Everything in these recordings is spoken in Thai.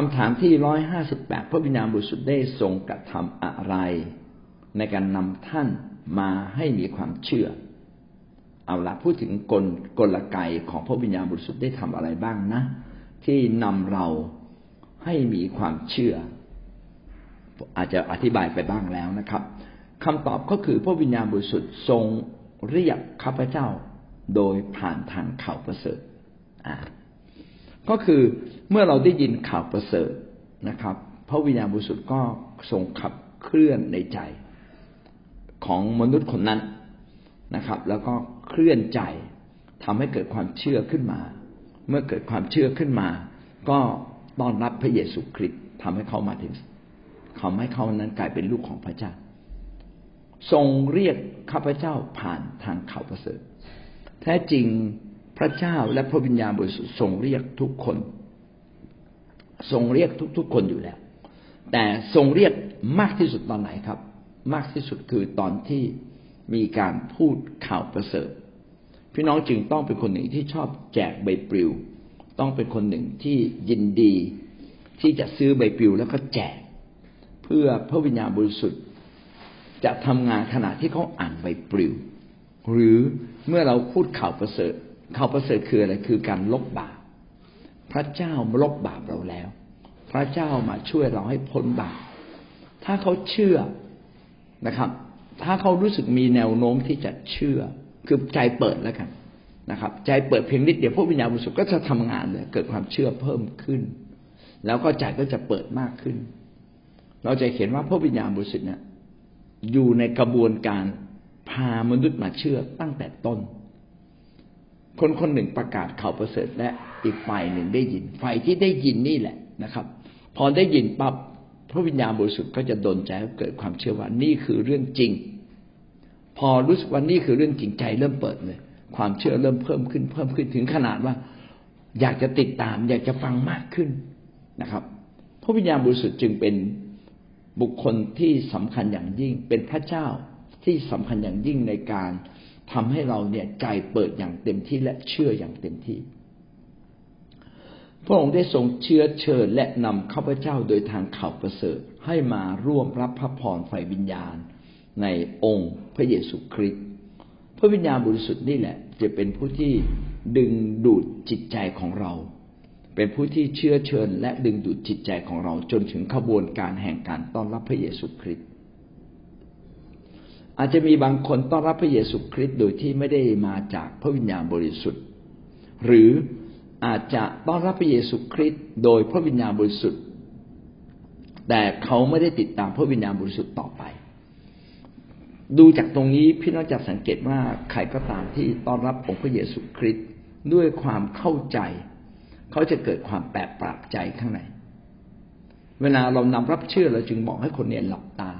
คำถามที่ร้อยห้าสิบแปดพระวิญญาณบริสุทธิ์ได้ทรงกระทำอะไร ในการนำท่านมาให้มีความเชื่อ เอาละพูดถึงกลกลไกของพระวิญญาณบริสุทธิ์ได้ทำอะไรบ้างนะ ที่นำเราให้มีความเชื่อ อาจจะอธิบายไปบ้างแล้วนะครับคำตอบก็คือพระวิญญาณบริสุทธิ์ทรงเรียกข้าพเจ้าโดยผ่านทางข่าวประเสริฐอ่า ก็คือเมื่อเราได้ยินข่าวประเสริฐนะครับ พระวิญญาณบริสุทธิ์ก็ทรงขับเคลื่อนในใจของมนุษย์คนนั้นนะครับ แล้วก็เคลื่อนใจทำให้เกิดความเชื่อขึ้นมา เมื่อเกิดความเชื่อขึ้นมา ก็ต้อนรับพระเยซูคริสต์ทำให้เขามาถึงเขาให้เขานั้นกลายเป็นลูกของพระเจ้า ทรงเรียกข้าพเจ้าผ่านทางข่าวประเสริฐ แท้จริง พระเจ้าและพระวิญญาณบริสุทธิ์ทรงเรียกทุกคนทรงเรียกทุกๆคนอยู่แล้ว แต่ทรงเรียกมากที่สุดตอนไหนครับ มากที่สุดคือตอนที่มีการพูดข่าวประเสริฐ พี่น้องจึงต้องเป็นคนหนึ่งที่ชอบแจกใบปลิว ต้องเป็นคนหนึ่งที่ยินดี ที่จะซื้อใบปลิวแล้วก็แจก เพื่อพระวิญญาณบริสุทธิ์ จะทำงานขณะที่เขาอ่านใบปลิว หรือเมื่อเราพูดข่าวประเสริฐ ข่าวประเสริฐคืออะไรคือการลบบาปพระเจ้าลบบาปเราแล้ว พระเจ้ามาช่วยเราให้พ้นบาปถ้าเขาเชื่อนะครับ ถ้าเขารู้สึกมีแนวโน้มที่จะเชื่อ คือใจเปิดแล้วกันนะครับ ใจเปิดเพียงนิดเดียวพระวิญญาณบริสุทธิ์ก็จะทำงานเลยเกิดความเชื่อเพิ่มขึ้น แล้วก็ใจก็จะเปิดมากขึ้น เราจะเห็นว่าพระวิญญาณบริสุทธิ์เนี่ยอยู่ในกระบวนการพามนุษย์มาเชื่อตั้งแต่ต้น คนคนหนึ่งประกาศข่าวประเสริฐและอีกฝ่ายหนึ่งได้ยินฝ่ายที่ได้ยินนี่แหละนะครับ พอได้ยินปั๊บพระวิญญาณบริสุทธิ์ก็จะดนใจเกิดความเชื่อว่านี่คือเรื่องจริง พอรู้สึกว่านี่คือเรื่องจริงใจเริ่มเปิดเลย ความเชื่อเริ่มเพิ่มขึ้นเพิ่มขึ้นถึงขนาดว่า อยากจะติดตาม อยากจะฟังมากขึ้นนะครับ พระวิญญาณบริสุทธิ์จึงเป็นบุคคลที่สำคัญอย่างยิ่งเป็นพระเจ้าที่สำคัญอย่างยิ่งในการ ทำให้เราเนี่ยใจเปิดอย่างเต็มที่และเชื่ออย่างเต็มที่ พระองค์ได้ทรงเชื้อเชิญและนำข้าพเจ้าโดยทางข่าวประเสริฐให้มาร่วมรับพระพรฝ่ายวิญญาณ ในองค์พระเยซูคริสต์พระวิญญาณบริสุทธิ์นี่แหละ จะเป็นผู้ที่ดึงดูดจิตใจของเรา เป็นผู้ที่เชื้อเชิญและดึงดูดจิตใจของเราจนถึงขบวนการแห่งการต้อนรับพระเยซูคริสต์ อาจจะมีบางคนต้อนรับพระเยซูคริสต์โดยที่ไม่ได้มาจากพระวิญญาณบริสุทธิ์ หรืออาจจะต้อนรับพระเยซูคริสต์โดยพระวิญญาณบริสุทธิ์ แต่เขาไม่ได้ติดตามพระวิญญาณบริสุทธิ์ต่อไป ดูจากตรงนี้พี่น้องจะสังเกตว่าใครก็ตามที่ต้อนรับองค์พระเยซูคริสต์ด้วยความเข้าใจ เขาจะเกิดความแปลกประหลาดใจข้างใน เวลาเรานำรับเชื่อเราจึงบอกให้คนเนี่ยหลับตา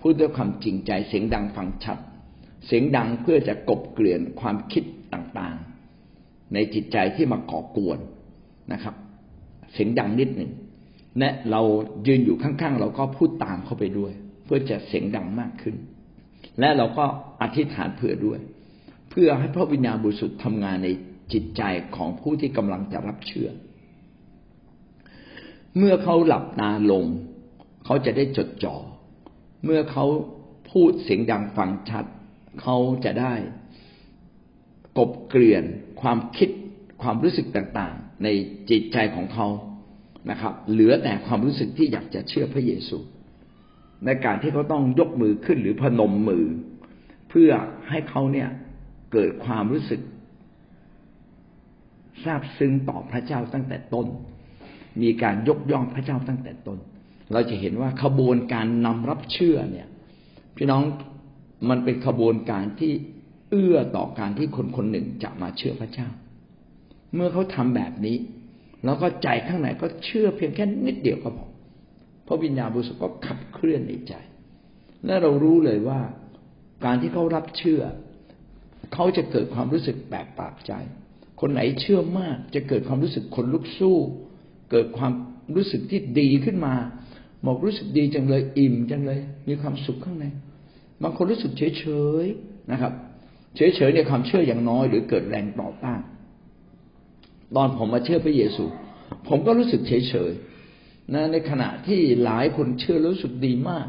พูดด้วยความจริงใจเสียงดังฟังชัด เสียงดังเพื่อจะกบเกลื่อนความคิดต่างๆ ในจิตใจที่มาก่อกวนนะครับ เสียงดังนิดหนึ่งและเรายืนอยู่ข้างๆ เราก็พูดตามเข้าไปด้วย เพื่อจะเสียงดังมากขึ้น และเราก็อธิษฐานเผื่อด้วย เพื่อให้พระวิญญาณบริสุทธิ์ทำงานในจิตใจของผู้ที่กำลังจะรับเชื่อ เมื่อเขาหลับตาลง เขาจะได้จดจ่อ เมื่อเขาพูดเสียงดังฟังชัด เขาจะได้กบเกลื่อนความคิดความรู้สึกต่างๆ ในจิตใจของเขานะครับ เหลือแต่ความรู้สึกที่อยากจะเชื่อพระเยซู ในการที่เขาต้องยกมือขึ้นหรือพนมมือ เพื่อให้เขาเนี่ยเกิดความรู้สึกซาบซึ้งต่อพระเจ้าตั้งแต่ต้น มีการยกย่องพระเจ้าตั้งแต่ต้น เราจะเห็นว่าขบวนการนำรับเชื่อเนี่ย พี่น้องมันเป็นขบวนการที่เอื้อต่อการที่คนคนหนึ่งจะมาเชื่อพระเจ้า เมื่อเขาทำแบบนี้ แล้วก็ใจข้างในก็เชื่อเพียงแค่นิดเดียวก็พอเพราะวิญญาณบริสุทธิ์ก็ขับเคลื่อนในใจ และเรารู้เลยว่าการที่เขารับเชื่อ เขาจะเกิดความรู้สึกแปลกปากใจ คนไหนเชื่อมากจะเกิดความรู้สึกคนลุกสู้ เกิดความรู้สึกที่ดีขึ้นมา บอกรู้สึกดีจังเลยอิ่มจังเลย มีความสุขข้างใน บางคนรู้สึกเฉยเฉยนะครับ เฉยเฉยเนี่ยความเชื่ออย่างน้อย หรือเกิดแรงต่อต้านตอนผมมาเชื่อพระเยซู ผมก็รู้สึกเฉยเฉยนะในขณะที่หลายคนเชื่อรู้สึกดีมาก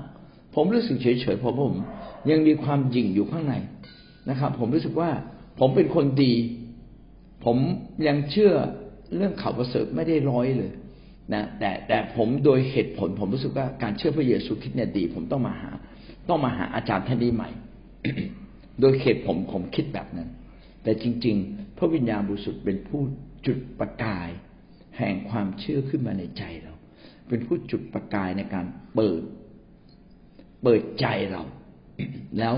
ผมรู้สึกเฉยๆเพราะผม ยังมีความหยิ่งอยู่ข้างในนะครับ ผมรู้สึกว่าผมเป็นคนดี ผมยังเชื่อเรื่องข่าวประเสริฐไม่ได้ร้อยเลย นะแต่แต่ผมโดยเหตุผล ผมรู้สึกว่าการเชื่อพระเยซูคริสต์เนี่ยดี ผมต้องมาหา ต้องมาหาอาจารย์ท่านนี้ใหม่ โดยเหตุผมผมคิดแบบนั้น แต่จริง ๆ พระวิญญาณบริสุทธิ์เป็นผู้จุดประกาย แห่งความเชื่อขึ้นมาในใจเรา เป็นผู้จุดประกายในการเปิด เปิดใจเรา แล้ว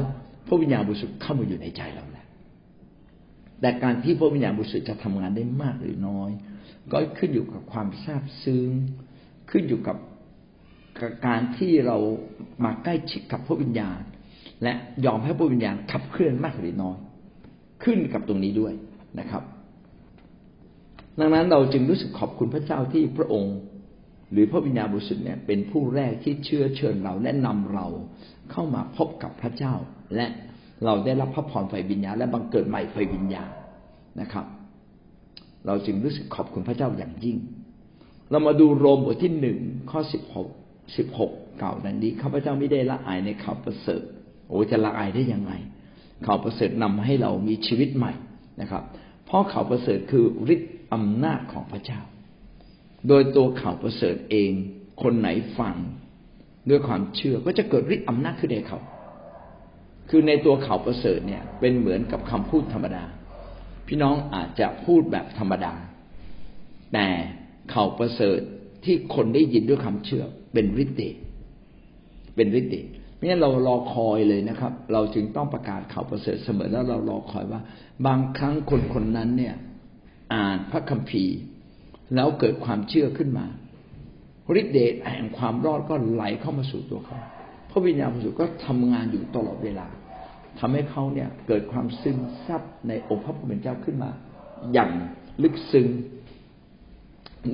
พระวิญญาณบริสุทธิ์เข้ามาอยู่ในใจเราแล้วแต่การที่พระวิญญาณบริสุทธิ์จะทำงานได้มากหรือน้อย ก็ขึ้นอยู่กับความซาบซึ้งขึ้นอยู่กับการที่เรามาใกล้ชิดกับพระวิญญาณ และยอมให้พระวิญญาณขับเคลื่อนมากหรือน้อย ขึ้นกับตรงนี้ด้วยนะครับ ดังนั้นเราจึงรู้สึกขอบคุณพระเจ้าที่พระองค์ หรือพระวิญญาณบริสุทธิ์เนี่ยเป็นผู้แรกที่เชื่อเชิญเราแนะนำเราเข้ามาพบกับพระเจ้า และเราได้รับพระพรไฟวิญญาณและบังเกิดใหม่ไฟวิญญาณนะครับ เราจึงรู้สึกขอบคุณพระเจ้าอย่างยิ่ง เรามาดูโรมบทที่หนึ่งข้อสิบหกสิบหกเก่าดังนี้ข้าพเจ้าไม่ได้ละอายในข่าวประเสริฐโอ้จะละอายได้ยังไงข่าวประเสริฐนำให้เรามีชีวิตใหม่นะครับ เพราะข่าวประเสริฐคือฤทธิ์อำนาจของพระเจ้า โดยตัวข่าวประเสริฐเอง คนไหนฟังด้วยความเชื่อก็จะเกิดฤทธิ์อำนาจขึ้นในเขา คือในตัวข่าวประเสริฐเนี่ยเป็นเหมือนกับคำพูดธรรมดา พี่น้องอาจจะพูดแบบธรรมดา แต่ข่าวประเสริฐที่คนได้ยินด้วยคำเชื่อ เป็นฤทธิ์เดชเป็นฤทธิ์เดชไม่งั้นเรารอคอยเลยนะครับ เราจึงต้องประกาศข่าวประเสริฐเสมอแล้วเรารอคอยว่า บางครั้งคนคนนั้นเนี่ย อ่านพระคัมภีร์ แล้วเกิดความเชื่อขึ้นมาฤทธิ์เดชแห่งความรอดก็ไหลเข้ามาสู่ตัวเขาพระวิญญาณบริสุทธิ์ก็ทำงานอยู่ตลอดเวลา ทำให้เขาเนี่ยเกิดความซึมซับในองค์พระผู้เป็นเจ้าขึ้นมา อย่างลึกซึ้ง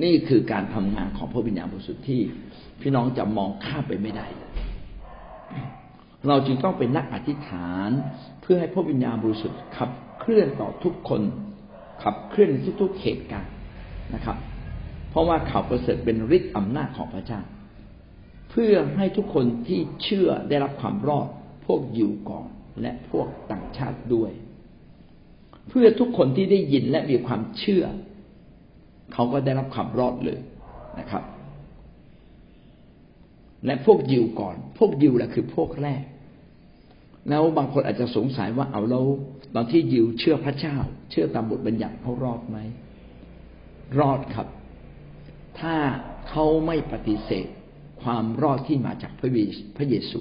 นี่คือการทำงานของพระวิญญาณบริสุทธิ์ที่พี่น้องจะมองข้ามไปไม่ได้ เราจึงต้องเป็นนักอธิษฐานเพื่อให้พระวิญญาณบริสุทธิ์ขับเคลื่อนต่อทุกคน ขับเคลื่อนทุกๆเหตุการณ์นะครับ เพราะว่าข่าวประเสริฐเป็นฤทธิ์อำนาจของพระเจ้า เพื่อให้ทุกคนที่เชื่อได้รับความรอดพวกยิวก่อน และพวกต่างชาติด้วย เพื่อทุกคนที่ได้ยินและมีความเชื่อ เขาก็ได้รับความรอดเลยนะครับ และพวกยิวก่อน พวกยิวแหละคือพวกแรก แล้วบางคนอาจจะสงสัยว่าเอาเราตอนที่ยิวเชื่อพระเจ้า เชื่อตามบทบัญญัติเขารอดไหมรอดครับ ถ้าเขาไม่ปฏิเสธความรอดที่มาจากพระพระเยซู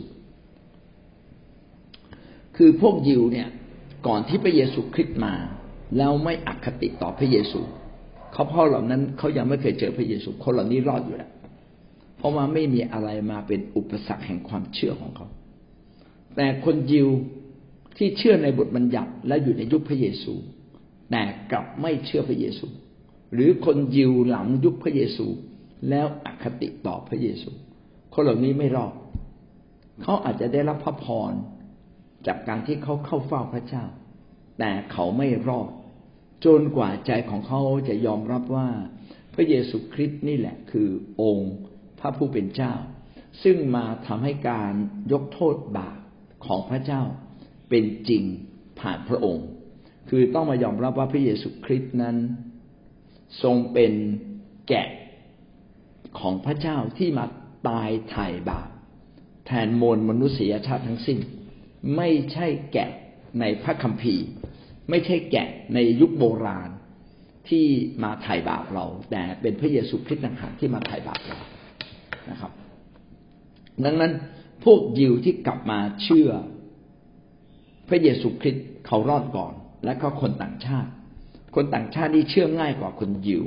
คือพวกยิวเนี่ยก่อนที่พระเยซูคริสต์มา แล้วไม่อคติต่อพระเยซูเขาพ่อเหล่านั้นเขายังไม่เคยเจอพระเยซูคนเหล่านี้รอดอยู่แล้วเพราะว่าไม่มีอะไรมาเป็นอุปสรรคแห่งความเชื่อของเขา แต่คนยิวที่เชื่อในบทบัญญัติและอยู่ในยุคพระเยซู แต่กลับไม่เชื่อพระเยซู หรือคนยิวหลังยุคพระเยซู แล้วอคติต่อพระเยซู คนเหล่านี้ไม่รอดเขาอาจจะได้รับพระพร จากการที่เขาเข้าเฝ้าพระเจ้า แต่เขาไม่รอด จนกว่าใจของเขาจะยอมรับว่า พระเยซูคริสต์นี่แหละคือองค์พระผู้เป็นเจ้า ซึ่งมาทำให้การยกโทษบาปของพระเจ้าเป็นจริงผ่านพระองค์ คือต้องมายอมรับว่าพระเยซูคริสต์นั้น ทรงเป็นแกะของพระเจ้าที่มาตายไถ่บาปแทนมวลมนุษยชาติทั้งสิ้น ไม่ใช่แกะในพระคัมภีร์ ไม่ใช่แกะในยุคโบราณที่มาไถ่บาปเรา แต่เป็นพระเยซูคริสต์ต่างหากที่มาไถ่บาปเรานะครับ ดังนั้นพวกยิวที่กลับมาเชื่อ พระเยซูคริสต์เขารอดก่อน และก็คนต่างชาติ คนต่างชาตินี่เชื่อง่ายกว่าคนยิว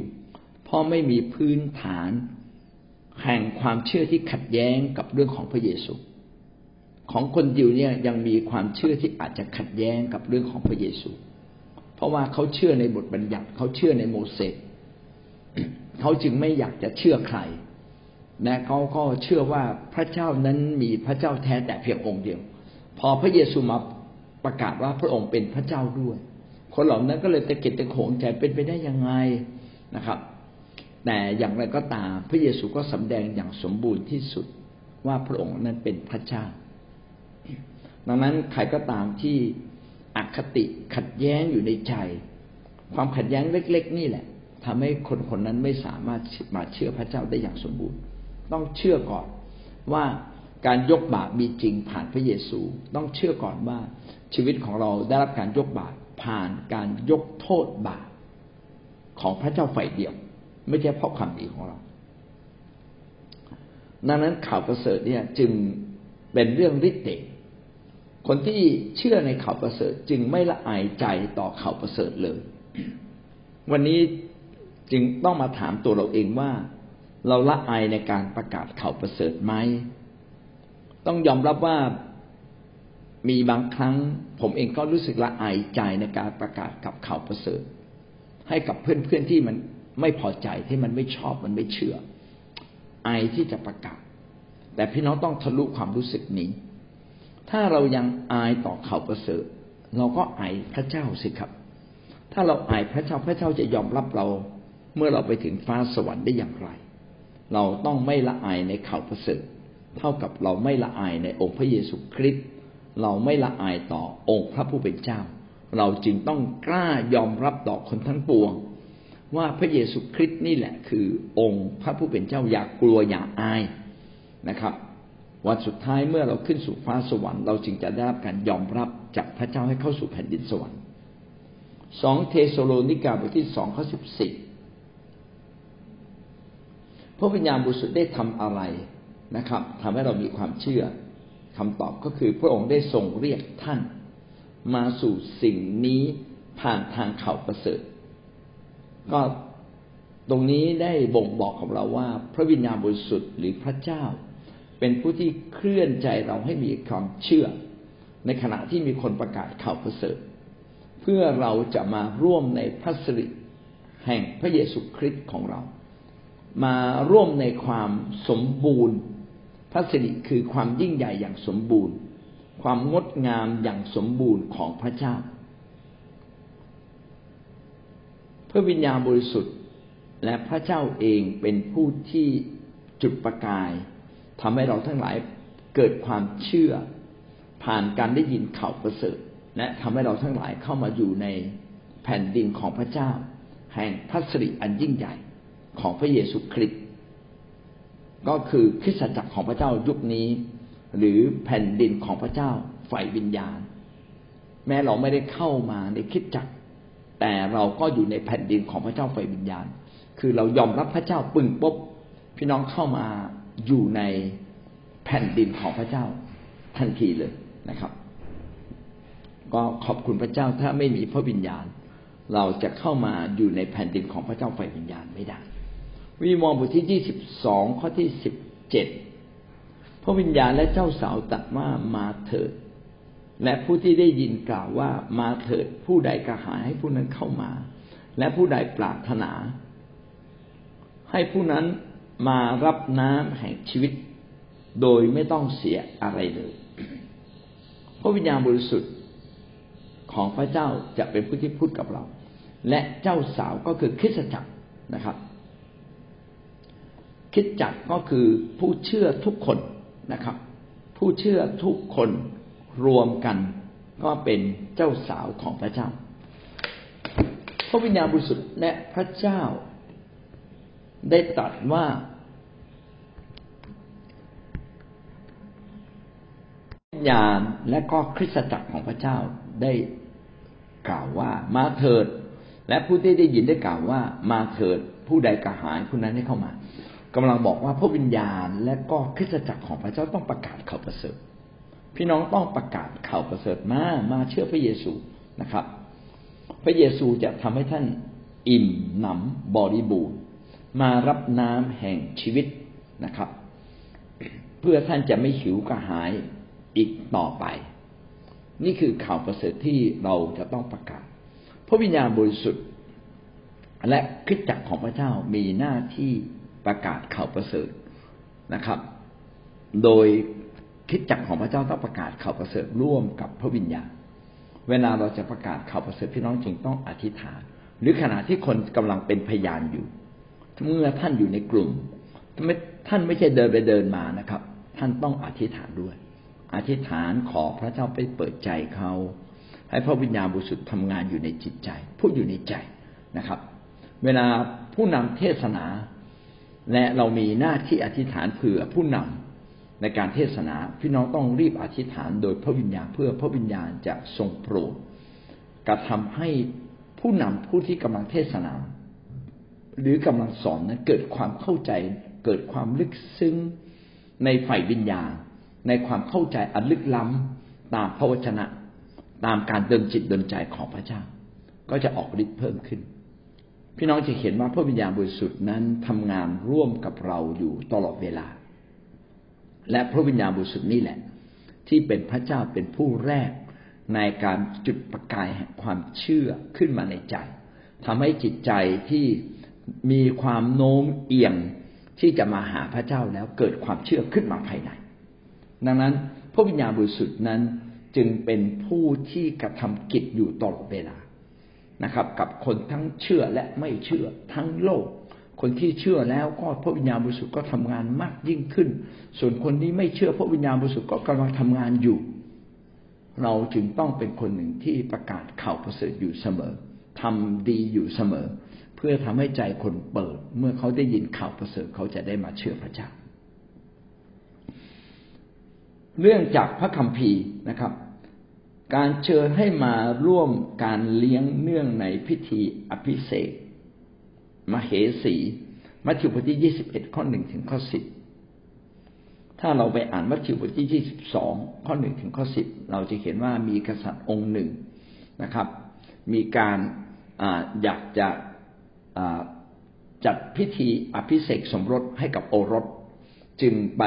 เพราะไม่มีพื้นฐานแห่งความเชื่อที่ขัดแย้งกับเรื่องของพระเยซู ของคนยิวเนี่ยยังมีความเชื่อที่อาจจะขัดแย้งกับเรื่องของพระเยซู เพราะว่าเขาเชื่อในบทบัญญัติเขาเชื่อในโมเสสเขาจึงไม่อยากจะเชื่อใครนะเขาก็เชื่อว่าพระเจ้านั้นมีพระเจ้าแท้แต่เพียงองค์เดียว พอพระเยซูมาประกาศว่าพระองค์เป็นพระเจ้าด้วย คนเหล่านั้นก็เลยตะเก็ดตะโขงใจเป็นไปได้ยังไงนะครับ แต่อย่างไรก็ตามพระเยซูก็สำแดงอย่างสมบูรณ์ที่สุดว่าพระองค์นั้นเป็นพระเจ้า ดังนั้นใครก็ตามที่อคติขัดแย้งอยู่ในใจ ความขัดแย้งเล็ก ๆ นี่แหละทำให้คนคนนั้นไม่สามารถมาเชื่อพระเจ้าได้อย่างสมบูรณ์ ต้องเชื่อก่อนว่าการยกบาปมีจริงผ่านพระเยซู ต้องเชื่อก่อนว่าชีวิตของเราได้รับการยกบาปผ่านการยกโทษบาปของพระเจ้าฝ่ายเดียว ไม่ใช่เพราะความดีของเรา ดังนั้นข่าวประเสริฐเนี่ยจึงเป็นเรื่องฤทธิ์เดช คนที่เชื่อในข่าวประเสริฐจึงไม่ละอายใจต่อข่าวประเสริฐเลย วันนี้จึงต้องมาถามตัวเราเองว่า เราละอายในการประกาศข่าวประเสริฐไหมต้องยอมรับว่ามีบางครั้ง ผมเองก็รู้สึกละอายใจในการประกาศกับข่าวประเสริฐ ให้กับเพื่อนๆที่มันไม่พอใจที่มันไม่ชอบมันไม่เชื่อ อายที่จะประกาศ แต่พี่น้องต้องทะลุความรู้สึกนี้ ถ้าเรายังอายต่อข่าวประเสริฐเราก็อายพระเจ้าสิครับ ถ้าเราอายพระเจ้าพระเจ้าจะยอมรับเราเมื่อเราไปถึงฟ้าสวรรค์ได้อย่างไร เราต้องไม่ละอายในข่าวประเสริฐ เท่ากับเราไม่ละอายในองค์พระเยซูคริสต์เราไม่ละอายต่อองค์พระผู้เป็นเจ้า เราจึงต้องกล้ายอมรับต่อคนทั้งปวง ว่าพระเยซูคริสต์นี่แหละคือองค์พระผู้เป็นเจ้าอย่ากกลัวอย่าอายนะครับ วันสุดท้ายเมื่อเราขึ้นสู่ฟ้าสวรรค์เราจึงจะได้รับการยอมรับจากพระเจ้าให้เข้าสู่แผ่นดินสวรรค์สองเทสโลนิกาบทที่สองข้อสิบสี่พระวิญญาณบริสุทธิ์ได้ทำอะไรนะครับทำให้เรามีความเชื่อคำตอบก็คือพระองค์ได้ทรงเรียกท่าน มาสู่สิ่งนี้ผ่านทางข่าวประเสริฐ ก็ตรงนี้ได้บ่งบอกของเราว่า พระวิญญาณบริสุทธิ์หรือพระเจ้า เป็นผู้ที่เคลื่อนใจเราให้มีความเชื่อ ในขณะที่มีคนประกาศข่าวประเสริฐ เพื่อเราจะมาร่วมในพระสิริแห่งพระเยซูคริสต์ของเรา มาร่วมในความสมบูรณ์ พระสิริคือความยิ่งใหญ่อย่างสมบูรณ์ ความงดงามอย่างสมบูรณ์ของพระเจ้า พระวิญญาณบริสุทธิ์และพระเจ้าเองเป็นผู้ที่จุดประกาย ทำให้เราทั้งหลายเกิดความเชื่อ ผ่านการได้ยินข่าวประเสริฐ และทำให้เราทั้งหลายเข้ามาอยู่ในแผ่นดินของพระเจ้า แห่งพระสิริอันยิ่งใหญ่ของพระเยซูคริสต์ก็คือคริสตจักรของพระเจ้ายุคนี้ หรือแผ่นดินของพระเจ้าฝ่ายวิญญาณ แม้เราไม่ได้เข้ามาในคริสตจักร แต่เราก็อยู่ในแผ่นดินของพระเจ้าฝ่ายวิญญาณ คือเรายอมรับพระเจ้าปึ่งปุ๊บพี่น้องเข้ามา อยู่ในแผ่นดินของพระเจ้าทันทีเลยนะครับ ก็ขอบคุณพระเจ้าถ้าไม่มีพระวิญญาณ เราจะเข้ามาอยู่ในแผ่นดินของพระเจ้าฝ่ายวิญญาณไม่ได้ วิมองบทที่ยี่สิบสองข้อที่สิบเจ็ดพระวิญญาณและเจ้าสาวตัดว่ามาเถิด และผู้ที่ได้ยินกล่าวว่ามาเถิดผู้ใดกระหายให้ผู้นั้นเข้ามา และผู้ใดปรารถนา ให้ผู้นั้น มารับน้ำแห่งชีวิต โดยไม่ต้องเสียอะไรเลยพระวิญญาณบริสุทธิ์ของพระเจ้าจะเป็นผู้ที่พูดกับเรา และเจ้าสาวก็คือคริสจักรนะครับคิดจักก็คือผู้เชื่อทุกคนนะครับ ผู้เชื่อทุกคนรวมกัน ก็เป็นเจ้าสาวของพระเจ้า พระวิญญาณบริสุทธิ์และพระเจ้าได้ตรัสว่าวิ ญญาณและก็คริสตจักรของพระเจ้าได้กล่าวว่ามาเถิด และผู้ที่ได้ยินได้กล่าวว่ามาเถิดผู้ใดกระหายผู้นั้นให้เข้ามากำลังบอกว่าพระวิญญาณและก็คริสตจักรของพระเจ้าต้องประกาศข่าวประเสริฐ พี่น้องต้องประกาศข่าวประเสริฐมามาเชื่อพระเยซูนะครับ พระเยซูจะทำให้ท่านอิ่มหนำบริบูรณ์มารับน้ำแห่งชีวิตนะครับ เพื่อท่านจะไม่หิวกระหาย อีกต่อไป นี่คือข่าวประเสริฐที่เราจะต้องประกาศพระวิญญาณบริสุทธิ์ และคริสตจักรของพระเจ้ามีหน้าที่ประกาศข่าวประเสริฐนะครับ โดยคิดจักของพระเจ้าต้องประกาศข่าวประเสริฐร่วมกับพระวิญญาณ เวลาเราจะประกาศข่าวประเสริฐพี่น้องจึงต้องอธิษฐาน หรือขณะที่คนกำลังเป็นพยานอยู่ เมื่อท่านอยู่ในกลุ่มท่านไม่ใช่เดินไปเดินมานะครับ ท่านต้องอธิษฐานด้วย อธิษฐานขอพระเจ้าไปเปิดใจเขาให้พระวิญญาณบริสุทธิ์ทำงานอยู่ในจิตใจ พูดอยู่ในใจนะครับ เวลาผู้นำเทศนา และเรามีหน้าที่อธิษฐานเผื่อผู้นำในการเทศนา พี่น้องต้องรีบอธิษฐานโดยพระวิญญาณเพื่อพระวิญญาณจะทรงโปรดกระทำให้ผู้นำผู้ที่กำลังเทศนา หรือกำลังสอนนั้นเกิดความเข้าใจ เกิดความลึกซึ้งในฝ่ายวิญญาณ ในความเข้าใจอันลึกล้ำตามพระวจนะ ตามการเดินจิตเดินใจของพระเจ้า ก็จะออกฤทธิ์เพิ่มขึ้น พี่น้องจะเห็นว่าพระวิญญาณบริสุทธิ์นั้นทำงานร่วมกับเราอยู่ตลอดเวลา และพระวิญญาณบริสุทธิ์นี่แหละ ที่เป็นพระเจ้าเป็นผู้แรกในการจุดประกายแห่งความเชื่อขึ้นมาในใจทำให้จิตใจที่มีความโน้มเอียงที่จะมาหาพระเจ้าแล้วเกิดความเชื่อขึ้นมาภายใน ดังนั้นพระวิญญาณบริสุทธิ์นั้นจึงเป็นผู้ที่กระทำกิจอยู่ตลอดเวลานะครับ กับคนทั้งเชื่อและไม่เชื่อทั้งโลก คนที่เชื่อแล้วก็พระวิญญาณบริสุทธิ์ก็ทำงานมากยิ่งขึ้น ส่วนคนที่ไม่เชื่อพระวิญญาณบริสุทธิ์ก็กำลังทำงานอยู่ เราจึงต้องเป็นคนหนึ่งที่ประกาศข่าวประเสริฐอยู่เสมอทำดีอยู่เสมอ เพื่อทำให้ใจคนเปิด เมื่อเขาได้ยินข่าวประเสริฐเขาจะได้มาเชื่อพระเจ้า เรื่องจากพระคัมภีร์นะครับ การเชิญให้มาร่วมการเลี้ยงเนื่องในพิธีอภิเษกมเหสีมัทธิวบทที่ยี่สิบเอ็ดข้อหนึ่งถึงข้อสิบถ้าเราไปอ่านมัทธิวบทที่ยี่สิบสองข้อหนึ่งถึงข้อสิบเราจะเห็นว่ามีกษัตริย์องค์หนึ่งนะครับ มีการออยากจะจัดพิธีอภิเษกสมรสให้กับโอรสจึงไป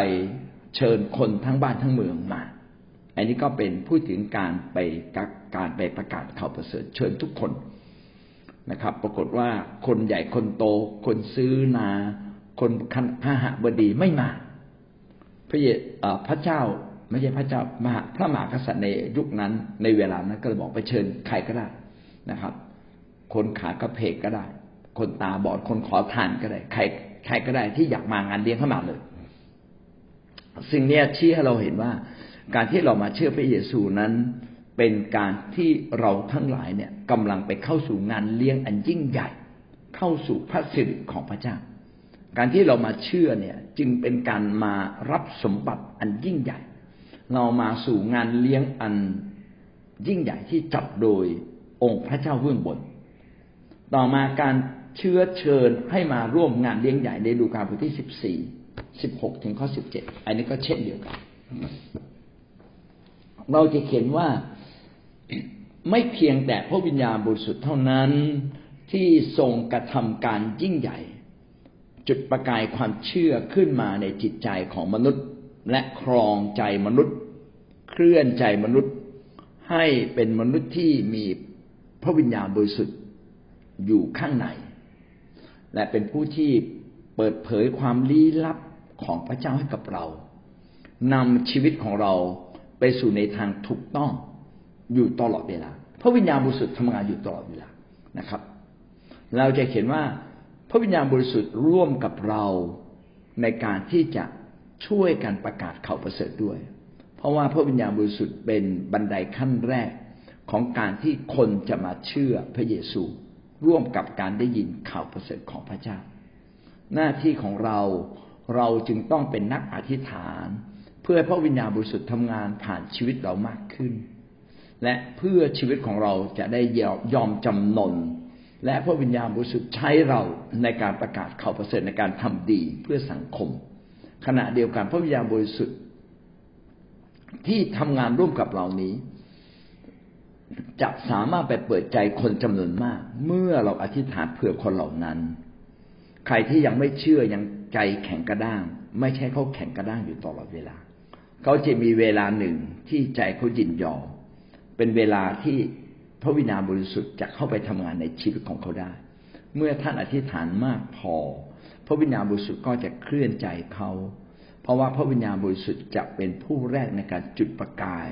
เชิญคนทั้งบ้านทั้งเมืองมา อันนี้ก็เป็นพูดถึงการไปการไปประกาศข่าวประเสริฐเชิญทุกคนนะครับ ปรากฏว่าคนใหญ่คนโต คนซื้อนา คนพระหบดีไม่มา พระเยพระเจ้าไม่ใช่พระเจ้ามหาพระมหากษัตริย์ในยุคนั้นในเวลานั้นก็เลยบอกไปเชิญใครก็ได้นะครับ คนขากระเพกก็ได้ คนตาบอดคนขอทานก็ได้ ใครใครก็ได้ที่อยากมางานเลี้ยงเข้ามาเลย สิ่งนี้ชี้ให้เราเห็นว่า การที่เรามาเชื่อพระเยซูนั้น เป็นการที่เราทั้งหลายเนี่ยกำลังไปเข้าสู่งานเลี้ยงอันยิ่งใหญ่ เข้าสู่พระสิริของพระเจ้า การที่เรามาเชื่อเนี่ยจึงเป็นการมารับสมบัติอันยิ่งใหญ่ เรามาสู่งานเลี้ยงอันยิ่งใหญ่ที่จัดโดยองค์พระเจ้าเบื้องบน ต่อมาการเชื้อเชิญให้มาร่วมงานเลี้ยงใหญ่ในดูกาบทที่สิบสี่ สิบหกถึงข้อสิบเจ็ดอันนี้ก็เช่นเดียวกัน เราจะเขียนว่าไม่เพียงแต่พระวิญญาณบริสุทธิ์เท่านั้นที่ทรงกระทำการยิ่งใหญ่ จุดประกายความเชื่อขึ้นมาในจิตใจของมนุษย์และครองใจมนุษย์ เคลื่อนใจมนุษย์ให้เป็นมนุษย์ที่มีพระวิญญาณบริสุทธิ์อยู่ข้างใน และเป็นผู้ที่เปิดเผยความลี้ลับ ของพระเจ้าให้กับเรานำชีวิตของเราไปสู่ในทางถูกต้องอยู่ตลอดเวลาพระวิญญาณบริสุทธิ์ทำงานอยู่ตลอดเวลานะครับ เราจะเห็นว่าพระวิญญาณบริสุทธิ์ร่วมกับเราในการที่จะช่วยกันประกาศข่าวประเสริฐด้วย เพราะว่าพระวิญญาณบริสุทธิ์เป็นบันไดขั้นแรกของการที่คนจะมาเชื่อพระเยซู ร่วมกับการได้ยินข่าวประเสริฐของพระเจ้า หน้าที่ของเรา เราจึงต้องเป็นนักอธิษฐาน เพื่อพระวิญญาณบริสุทธิ์ทำงานผ่านชีวิตเรามากขึ้น และเพื่อชีวิตของเราจะได้ยอมจำนน และพระวิญญาณบริสุทธิ์ใช้เราในการประกาศข่าวประเสริฐในการทำดีเพื่อสังคม ขณะเดียวกันพระวิญญาณบริสุทธิ์ที่ทำงานร่วมกับเรานี้ จะสามารถไปเปิดใจคนจำนวนมาก เมื่อเราอธิษฐานเผื่อคนเหล่านั้น ใครที่ยังไม่เชื่อยังใจแข็งกระด้าง ไม่ใช่เขาแข็งกระด้างอยู่ตลอดเวลา เขาจะมีเวลาหนึ่งที่ใจเขายินยอม เป็นเวลาที่พระวิญญาณบริสุทธิ์จะเข้าไปทำงานในชีวิตของเขาได้ เมื่อท่านอธิษฐานมากพอ พระวิญญาณบริสุทธิ์ก็จะเคลื่อนใจเขา เพราะว่าพระวิญญาณบริสุทธิ์จะเป็นผู้แรกในการจุดประกาย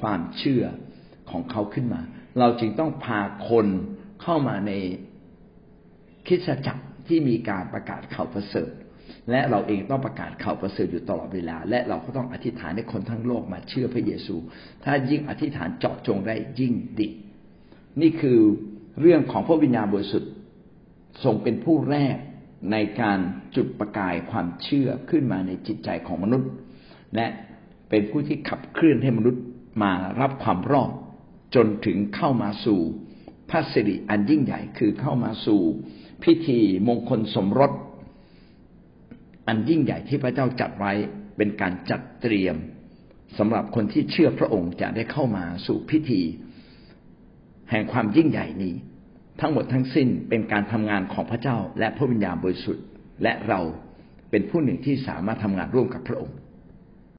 ความเชื่อของเขาขึ้นมา เราจึงต้องพาคนเข้ามาในคิดจักรที่มีการประกาศข่าวประเสริฐ และเราเองต้องประกาศข่าวประเสริฐอยู่ตลอดเวลา และเราก็ต้องอธิษฐานให้คนทั้งโลกมาเชื่อพระเยซู ถ้ายิ่งอธิษฐานเจาะจงได้ยิ่งดี นี่คือเรื่องของพระวิญญาณบริสุทธิ์ทรงเป็นผู้แรกในการจุดประกายความเชื่อขึ้นมาในจิตใจของมนุษย์ และเป็นผู้ที่ขับเคลื่อนให้มนุษย์มารับความรอดจนถึงเข้ามาสู่พระสิริอันยิ่งใหญ่คือเข้ามาสู่พิธีมงคลสมรส อันยิ่งใหญ่ที่พระเจ้าจัดไว้เป็นการจัดเตรียมสำหรับคนที่เชื่อพระองค์จะได้เข้ามาสู่พิธี แห่งความยิ่งใหญ่นี้ ทั้งหมดทั้งสิ้นเป็นการทำงานของพระเจ้าและพระวิญญาณบริสุทธิ์ และเราเป็นผู้หนึ่งที่สามารถทำงานร่วมกับพระองค์